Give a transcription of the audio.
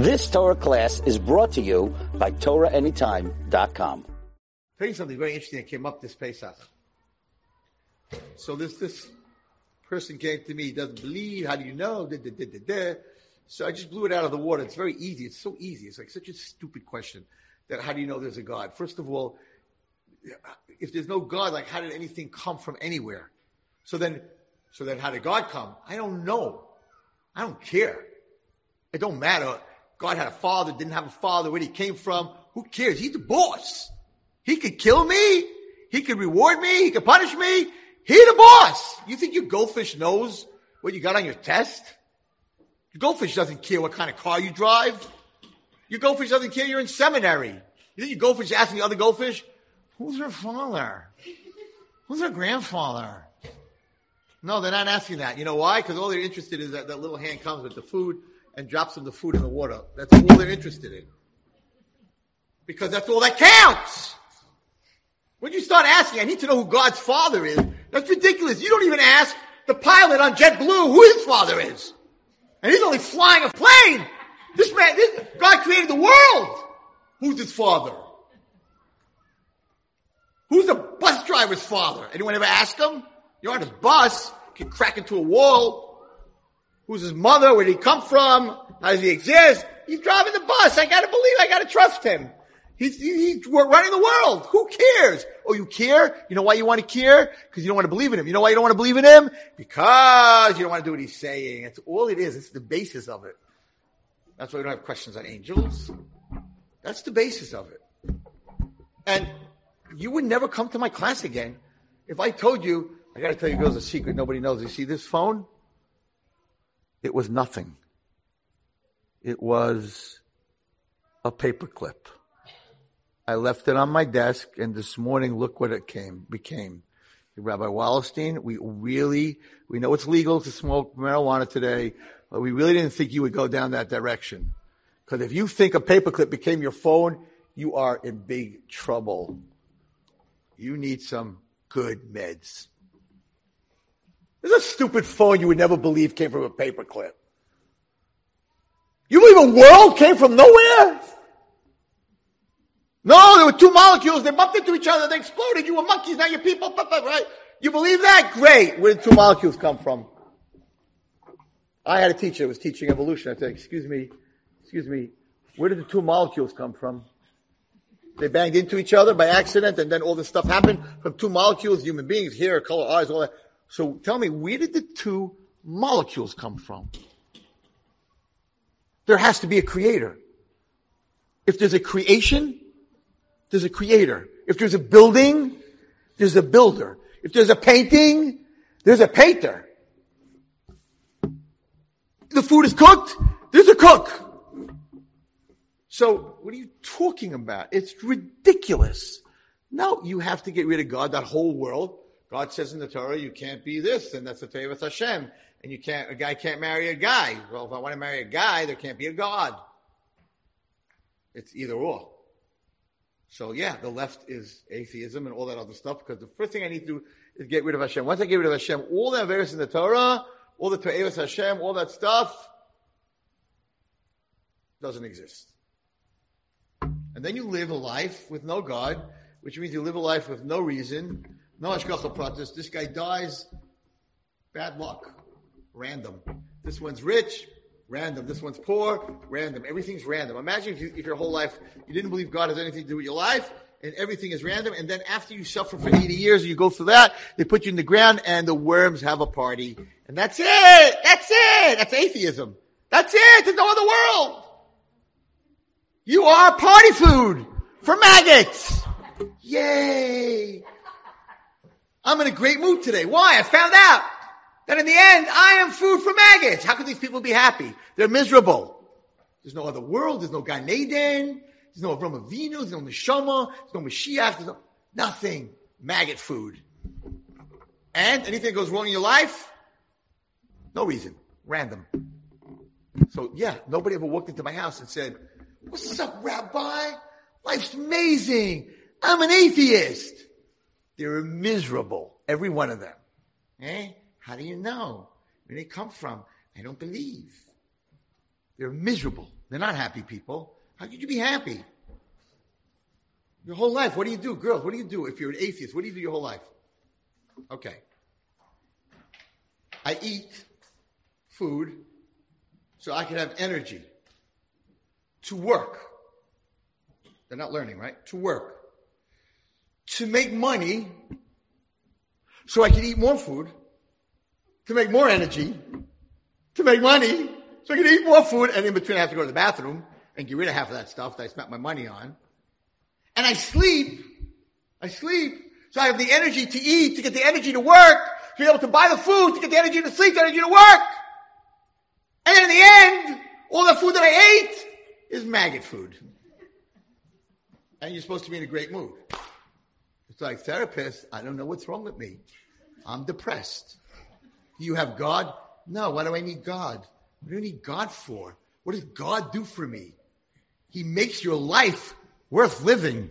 This Torah class is brought to you by TorahAnytime.com. tell you something very interesting that came up this Pesach. So this this person came to me, he doesn't believe, how do you know? Da, da, da. So I just blew it out of the water. It's very easy. It's so easy. It's like such a stupid question that how do you know there's a God? First of all, if there's no God, like how did anything come from anywhere? So then, so then how did God come? I don't know. I don't care. It don't matter. God had a father, didn't have a father, where he came from. Who cares? He's the boss. He could kill me. He could reward me. He could punish me. He the boss. You think your goldfish knows what you got on your test? Your goldfish doesn't care what kind of car you drive. Your goldfish doesn't care you're in seminary. You think your goldfish is asking the other goldfish, who's her father? Who's her grandfather? No, they're not asking that. You know why? Because all they're interested in is that that little hand comes with the food and drops them the food in the water. That's all they're interested in. Because that's all that counts. When you start asking, I need to know who God's father is. That's ridiculous. You don't even ask the pilot on JetBlue who his father is. And he's only flying a plane. This man, this, God created the world. Who's his father? Who's the bus driver's father? Anyone ever ask him? You're on his bus, can crack into a wall. Who's his mother? Where did he come from? How does he exist? He's driving the bus. I gotta believe, I gotta trust him. He's, he's running the world. Who cares? Oh, you care? You know why you want to care? Because you don't want to believe in him. You know why you don't want to believe in him? Because you don't want to do what he's saying. That's all it is. It's the basis of it. That's why we don't have questions on angels. That's the basis of it. And you would never come to my class again if I told you, I got to tell you girls a secret nobody knows. You see this phone? It was nothing. It was a paperclip. I left it on my desk, and this morning, look what it came became. Rabbi Wallerstein, we really we know it's legal to smoke marijuana today, but we really didn't think you would go down that direction. Because if you think a paperclip became your phone, you are in big trouble. You need some good meds. Stupid phone you would never believe came from a paperclip. You believe a world came from nowhere? No, there were two molecules. They bumped into each other. They exploded. You were monkeys. Now you're people. Right? You believe that? Great. Where did two molecules come from? I had a teacher who was teaching evolution. I said, excuse me, excuse me, where did the two molecules come from? They banged into each other by accident and then all this stuff happened from two molecules, human beings, hair, color, eyes, all that. So tell me, where did the two molecules come from? There has to be a creator. If there's a creation, there's a creator. If there's a building, there's a builder. If there's a painting, there's a painter. The food is cooked, there's a cook. So what are you talking about? It's ridiculous. No, you have to get rid of God, that whole world. God says in the Torah, you can't be this, and that's the Te'eves Hashem. And you can't, a guy can't marry a guy. Well, if I want to marry a guy, there can't be a God. It's either or. So yeah, the left is atheism and all that other stuff because the first thing I need to do is get rid of Hashem. Once I get rid of Hashem, all the verses in the Torah, all the Te'eves Hashem, all that stuff doesn't exist. And then you live a life with no God, which means you live a life with no reason, no Hashgacha Pratis. This guy dies, bad luck, random. This one's rich, random. This one's poor, random. Everything's random. Imagine if, you, if your whole life you didn't believe God has anything to do with your life, and everything is random, and then after you suffer for 80 years, and you go through that, they put you in the ground, and the worms have a party. And that's it! That's it! That's atheism. That's it! There's no other world! You are party food for maggots! Yay! I'm in a great mood today. Why? I found out that in the end, I am food for maggots. How can these people be happy? They're miserable. There's no other world. There's no Gan Eden. There's no Avram Avinu. There's no Neshama. There's no Mashiach. There's no, nothing. Maggot food. And anything that goes wrong in your life? No reason. Random. So yeah, nobody ever walked into my house and said, what's up, Rabbi? Life's amazing. I'm an atheist. They're miserable. Every one of them. Eh? How do you know? Where they come from? I don't believe. They're miserable. They're not happy people. How could you be happy? Your whole life, what do you do? Girls, what do you do if you're an atheist? What do you do your whole life? Okay. I eat food so I can have energy to work. They're not learning, right? To work. To make money so I can eat more food, to make more energy, to make money, so I can eat more food, and in between I have to go to the bathroom and get rid of half of that stuff that I spent my money on. And I sleep. I sleep. So I have the energy to eat, to get the energy to work, to be able to buy the food, to get the energy to sleep, the energy to work. And then in the end, all the food that I ate is maggot food. And you're supposed to be in a great mood. Like, therapist, I don't know what's wrong with me. I'm depressed. Do you have God? No. Why do I need God? What do I need God for? What does God do for me? He makes your life worth living.